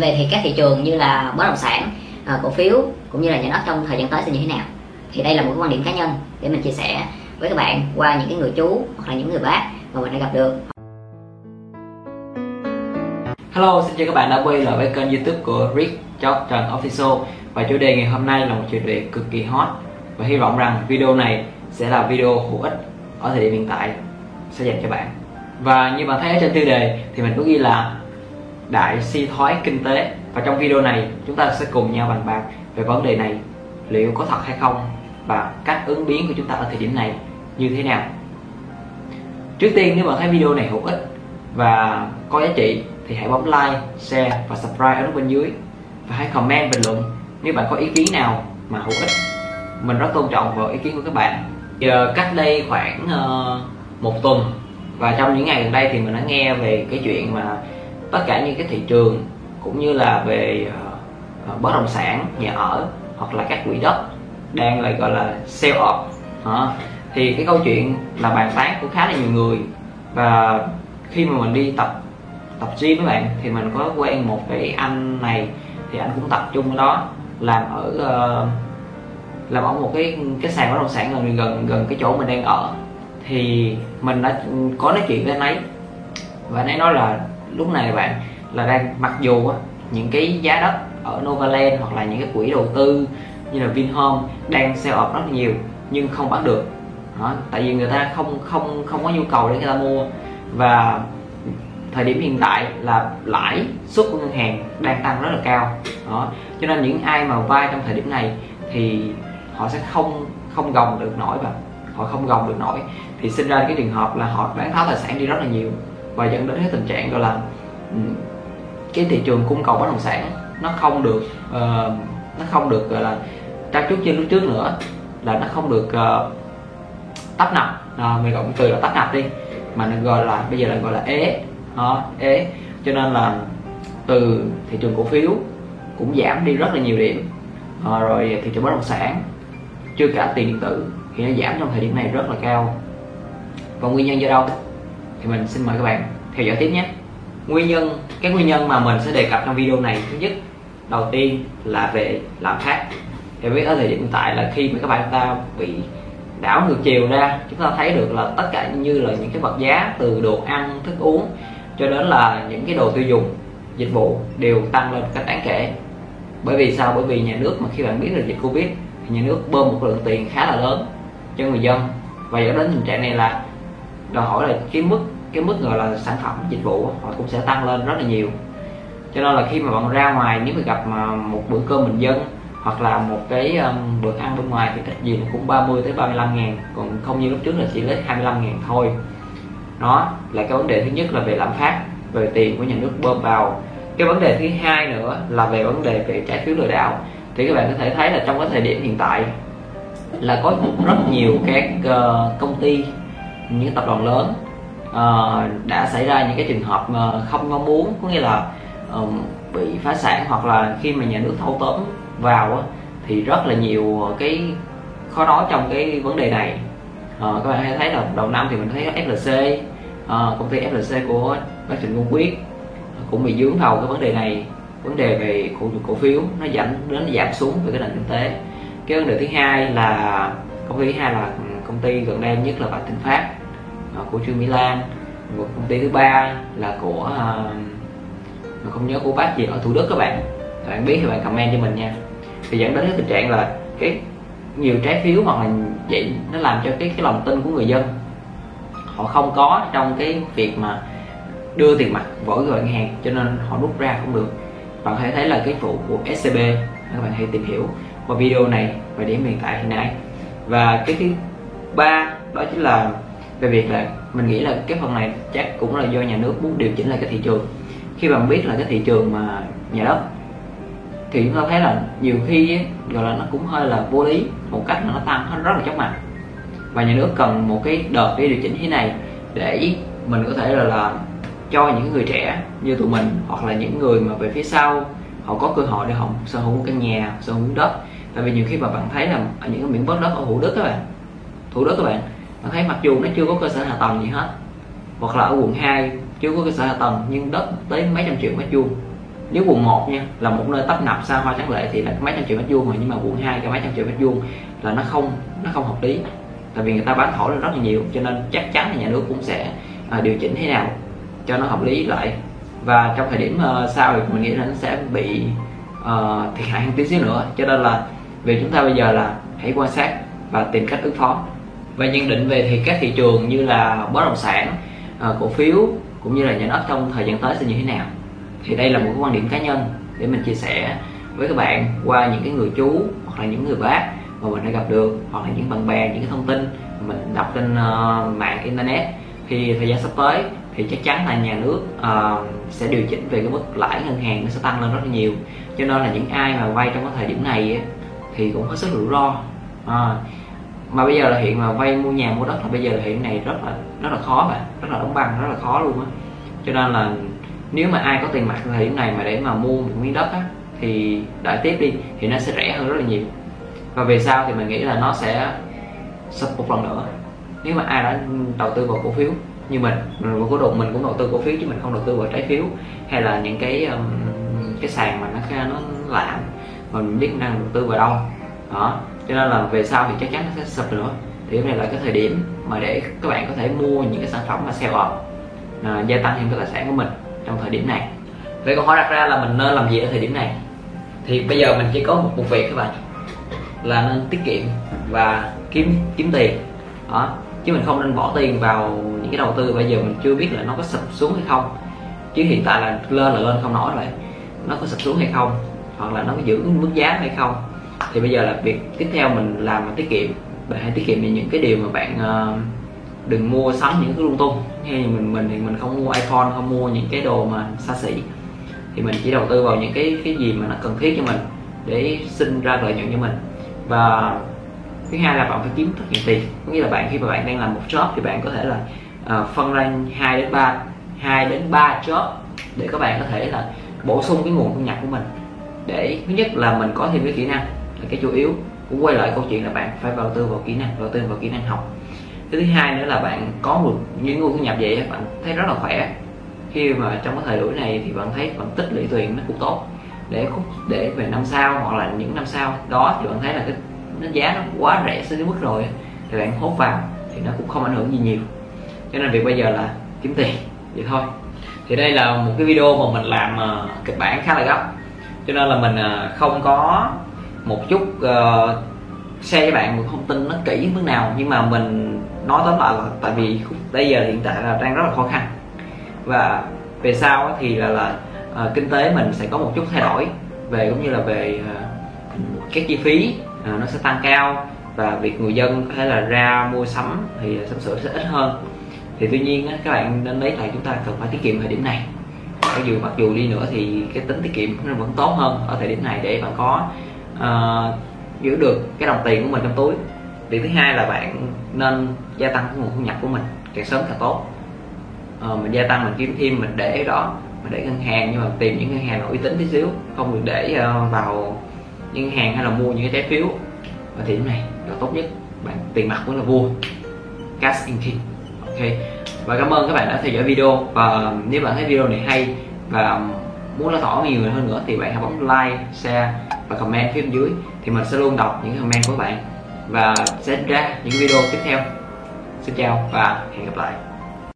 về thì các thị trường như là bất động sản à, cổ phiếu cũng như là nhà đất trong thời gian tới sẽ như thế nào? Thì đây là một cái quan điểm cá nhân để mình chia sẻ với các bạn qua những cái người chú hoặc là những người bác mà mình đã gặp được. Hello, xin chào các bạn đã quay lại với kênh youtube của Rick Chóc Trần Official. Và chủ đề ngày hôm nay là một chủ đề cực kỳ hot. Và hy vọng rằng video này sẽ là video hữu ích ở thời điểm hiện tại sẽ dành cho bạn. Và như bạn thấy ở trên tiêu đề thì mình có ghi là Đại suy thoái kinh tế. Và trong video này chúng ta sẽ cùng nhau bàn bạc về vấn đề này. Liệu có thật hay không? Và cách ứng biến của chúng ta ở thời điểm này như thế nào? Trước tiên nếu bạn thấy video này hữu ích và có giá trị thì hãy bấm like, share và subscribe ở bên dưới. Và hãy comment bình luận nếu bạn có ý kiến nào mà hữu ích. Mình rất tôn trọng vào ý kiến của các bạn. Giờ cách đây khoảng uh, một tuần. Và trong những ngày gần đây thì mình đã nghe về cái chuyện mà tất cả những cái thị trường cũng như là về uh, bất động sản nhà ở hoặc là các quỹ đất đang lại gọi là sell off. Uh, thì cái câu chuyện là bàn tán của khá là nhiều người. Và khi mà mình đi tập tập gym với bạn thì mình có quen một cái anh này thì anh cũng tập trung ở đó làm ở uh, làm ở một cái cái sàn bất động sản gần gần gần cái chỗ mình đang ở. Thì mình đã ừ, có nói chuyện với anh ấy. Và anh ấy nói là lúc này bạn là đang mặc dù á, những cái giá đất ở Novaland hoặc là những cái quỹ đầu tư như là Vinhome đang sell off rất là nhiều nhưng không bán được. Đó, tại vì người ta không không không có nhu cầu để người ta mua. Và thời điểm hiện tại là lãi suất của ngân hàng đang tăng rất là cao. Đó cho nên những ai mà vay trong thời điểm này thì họ sẽ không không gồng được nổi và họ không gồng được nổi. Thì sinh ra cái trường hợp là họ bán tháo tài sản đi rất là nhiều và dẫn đến cái tình trạng gọi là ừ, cái thị trường cung cầu bất động sản nó không được uh, nó không được gọi là trao chút trên lúc trước nữa là nó không được uh, tấp nập. À, mình gọi từ là tấp nập đi mà nó gọi là bây giờ là gọi là ế đó, ế. Cho nên là từ thị trường cổ phiếu cũng giảm đi rất là nhiều điểm. À, rồi thị trường bất động sản chưa cả tiền điện tử thì nó giảm trong thời điểm này rất là cao. Và nguyên nhân do đâu? Thì mình xin mời các bạn theo dõi tiếp nhé. Nguyên nhân, cái nguyên nhân mà mình sẽ đề cập trong video này, thứ nhất, đầu tiên là về lạm phát. Thì biết ở thời điểm hiện tại là khi mà các bạn ta bị đảo ngược chiều ra, chúng ta thấy được là tất cả như là những cái vật giá từ đồ ăn, thức uống, cho đến là những cái đồ tiêu dùng, dịch vụ đều tăng lên cách đáng kể. Bởi vì sao? Bởi vì nhà nước mà khi bạn biết được dịch covid thì nhà nước bơm một lượng tiền khá là lớn cho người dân. Và dẫn đến tình trạng này là đòi hỏi là cái mức cái mức gọi là sản phẩm dịch vụ họ cũng sẽ tăng lên rất là nhiều. Cho nên là khi mà bạn ra ngoài nếu mà gặp mà một bữa cơm bình dân hoặc là một cái um, bữa ăn bên ngoài thì ít gì cũng 30 tới 35 ngàn còn không như lúc trước là chỉ lấy 25 ngàn thôi. Đó là cái vấn đề thứ nhất là về lạm phát về tiền của nhà nước bơm vào. Cái vấn đề thứ hai nữa là về vấn đề về trái phiếu lừa đảo. Thì các bạn có thể thấy là trong cái thời điểm hiện tại là có rất nhiều các uh, công ty những tập đoàn lớn uh, đã xảy ra những cái trường hợp mà không mong muốn có nghĩa là um, bị phá sản hoặc là khi mà nhà nước thâu tóm vào thì rất là nhiều cái khó nói trong cái vấn đề này. Uh, các bạn hay thấy là đầu năm thì mình thấy FLC uh, ờ, công ty FLC của bác Trịnh Công Quyết cũng bị dướng vào cái vấn đề này vấn đề về cổ cổ phiếu nó giảm đến giảm xuống về cái nền kinh tế. Cái vấn đề thứ hai là công ty thứ hai là công ty gần đây nhất là Vạn Thịnh Phát. Ờ, của Trương Mỹ Lan một công ty thứ ba là của uh, không nhớ của bác gì ở Thủ Đức các bạn. Bạn biết thì bạn comment cho mình nha. Thì dẫn đến cái tình trạng là cái nhiều trái phiếu hoặc là vậy nó làm cho cái cái lòng tin của người dân họ không có trong cái việc mà đưa tiền mặt vội vào ngân hàng cho nên họ rút ra không được. Bạn có thể thấy là cái vụ của SCB các bạn hãy tìm hiểu qua video này và điểm hiện tại hiện nay. Và cái thứ ba đó chính là về việc là mình nghĩ là cái phần này chắc cũng là do nhà nước muốn điều chỉnh lại cái thị trường. Khi bạn biết là cái thị trường mà nhà đất thì chúng ta thấy là nhiều khi ấy, gọi là nó cũng hơi là vô lý một cách là nó tăng rất là chóng mặt. Và nhà nước cần một cái đợt để điều chỉnh thế này để mình có thể là, là cho những người trẻ như tụi mình hoặc là những người mà về phía sau họ có cơ hội để họ sở hữu một căn nhà sở hữu đất. Tại vì nhiều khi mà bạn thấy là ở những cái miếng đất đất ở thủ đức các bạn thủ đức các bạn bạn thấy mặc dù nó chưa có cơ sở hạ tầng gì hết hoặc là ở quận 2 chưa có cơ sở hạ tầng nhưng đất tới mấy trăm triệu mét vuông. Nếu quận 1 nha là một nơi tấp nập xa hoa tráng lệ thì là mấy trăm triệu mét vuông rồi nhưng mà quận 2 cái mấy trăm triệu mét vuông là nó không nó không hợp lý. Tại vì người ta bán thổi rất là nhiều cho nên chắc chắn là nhà nước cũng sẽ à, điều chỉnh thế nào cho nó hợp lý lại. Và trong thời điểm uh, sau thì mình nghĩ là nó sẽ bị uh, thiệt hại hơn tí xíu nữa. Cho nên là việc chúng ta bây giờ là hãy quan sát và tìm cách ứng phó và nhận định về thì các thị trường như là bất động sản ờ, cổ phiếu cũng như là nhà đất trong thời gian tới sẽ như thế nào? Thì đây là một cái quan điểm cá nhân để mình chia sẻ với các bạn qua những cái người chú hoặc là những người bác mà mình đã gặp được hoặc là những bạn bè những cái thông tin mình đọc trên uh, mạng internet. Thì thời gian sắp tới thì chắc chắn là nhà nước uh, sẽ điều chỉnh về cái mức lãi ngân hàng nó sẽ tăng lên rất là nhiều. Cho nên là những ai mà vay trong cái thời điểm này ấy, thì cũng có sức rủi ro. Uh, mà bây giờ là hiện mà vay mua nhà mua đất là bây giờ là hiện này rất là rất là khó bạn rất là đóng băng rất là khó luôn á. Cho nên là nếu mà ai có tiền mặt thời điểm này mà để mà mua một miếng đất á thì đợi tiếp đi thì nó sẽ rẻ hơn rất là nhiều. Và về sau thì mình nghĩ là nó sẽ sập một lần nữa. Nếu mà ai đã đầu tư vào cổ phiếu như mình mình cũng đầu mình cũng đầu tư cổ phiếu chứ mình không đầu tư vào trái phiếu hay là những cái um, cái sàn mà nó nó lạm mà mình biết đang đầu tư vào đâu đó cho nên là về sau thì chắc chắn nó sẽ sập nữa thì cái này là cái thời điểm mà để các bạn có thể mua những cái sản phẩm mà sell off à, gia tăng thêm cái tài sản của mình trong thời điểm này. Vậy câu hỏi đặt ra là mình nên làm gì ở thời điểm này? Thì bây giờ mình chỉ có một, một việc các bạn là nên tiết kiệm và kiếm kiếm tiền. Đó chứ mình không nên bỏ tiền vào những cái đầu tư bây giờ mình chưa biết là nó có sụp xuống hay không. Chứ hiện tại là lên là lên không nổi rồi. Nó có sụp xuống hay không hoặc là nó có giữ mức giá hay không thì bây giờ là việc tiếp theo mình làm là tiết kiệm bạn hãy tiết kiệm về những cái điều mà bạn uh, đừng mua sắm những thứ lung tung. Như mình mình thì mình không mua iPhone không mua những cái đồ mà xa xỉ. Thì mình chỉ đầu tư vào những cái cái gì mà nó cần thiết cho mình để sinh ra lợi nhuận cho mình. Và thứ hai là bạn phải kiếm thật nhiều tiền. Có nghĩa là bạn khi mà bạn đang làm một job thì bạn có thể là uh, phân ra hai đến ba hai đến ba job để các bạn có thể là bổ sung cái nguồn thu nhập của mình. Để thứ nhất là mình có thêm cái kỹ năng là cái chủ yếu cũng quay lại câu chuyện là bạn phải đầu tư vào kỹ năng đầu tư vào kỹ năng học. Cái thứ hai nữa là bạn có một những nguồn thu nhập vậy bạn thấy rất là khỏe. Khi mà trong cái thời buổi này thì bạn thấy bạn tích lũy tiền nó cũng tốt. Để để về năm sau hoặc là những năm sau đó thì bạn thấy là cái nó giá nó quá rẻ so với mức rồi thì bạn hốt vào thì nó cũng không ảnh hưởng gì nhiều. Cho nên việc bây giờ là kiếm tiền vậy thôi. Thì đây là một cái video mà mình làm uh, kịch bản khá là gấp. Cho nên là mình uh, không có một chút uh, share với bạn một thông tin nó kỹ mức nào nhưng mà mình nói tóm lại là tại vì bây giờ hiện tại là đang rất là khó khăn. Và về sau thì là là uh, kinh tế mình sẽ có một chút thay đổi về cũng như là về uh, các chi phí uh, nó sẽ tăng cao và việc người dân có thể là ra mua sắm thì sắm sửa sẽ ít hơn. Thì tuy nhiên á, các bạn nên lấy lại chúng ta cần phải tiết kiệm thời điểm này. Mặc dù mặc dù đi nữa thì cái tính tiết kiệm nó vẫn tốt hơn ở thời điểm này để bạn có uh, giữ được cái đồng tiền của mình trong túi. Việc thứ hai là bạn nên gia tăng cái nguồn thu nhập của mình càng sớm càng tốt. Uh, mình gia tăng mình kiếm thêm mình để đó mình để ngân hàng nhưng mà tìm những ngân hàng uy tín tí xíu không được để uh, vào những ngân hàng hay là mua những cái trái phiếu. Và thì này là tốt nhất. Bạn tiền mặt cũng là vua. Cash in king. Ok. Và cảm ơn các bạn đã theo dõi video. Và nếu bạn thấy video này hay và muốn lan tỏa nhiều người hơn nữa thì bạn hãy bấm like share và comment phía bên dưới thì mình sẽ luôn đọc những comment của bạn và sẽ ra những video tiếp theo. Xin chào và hẹn gặp lại.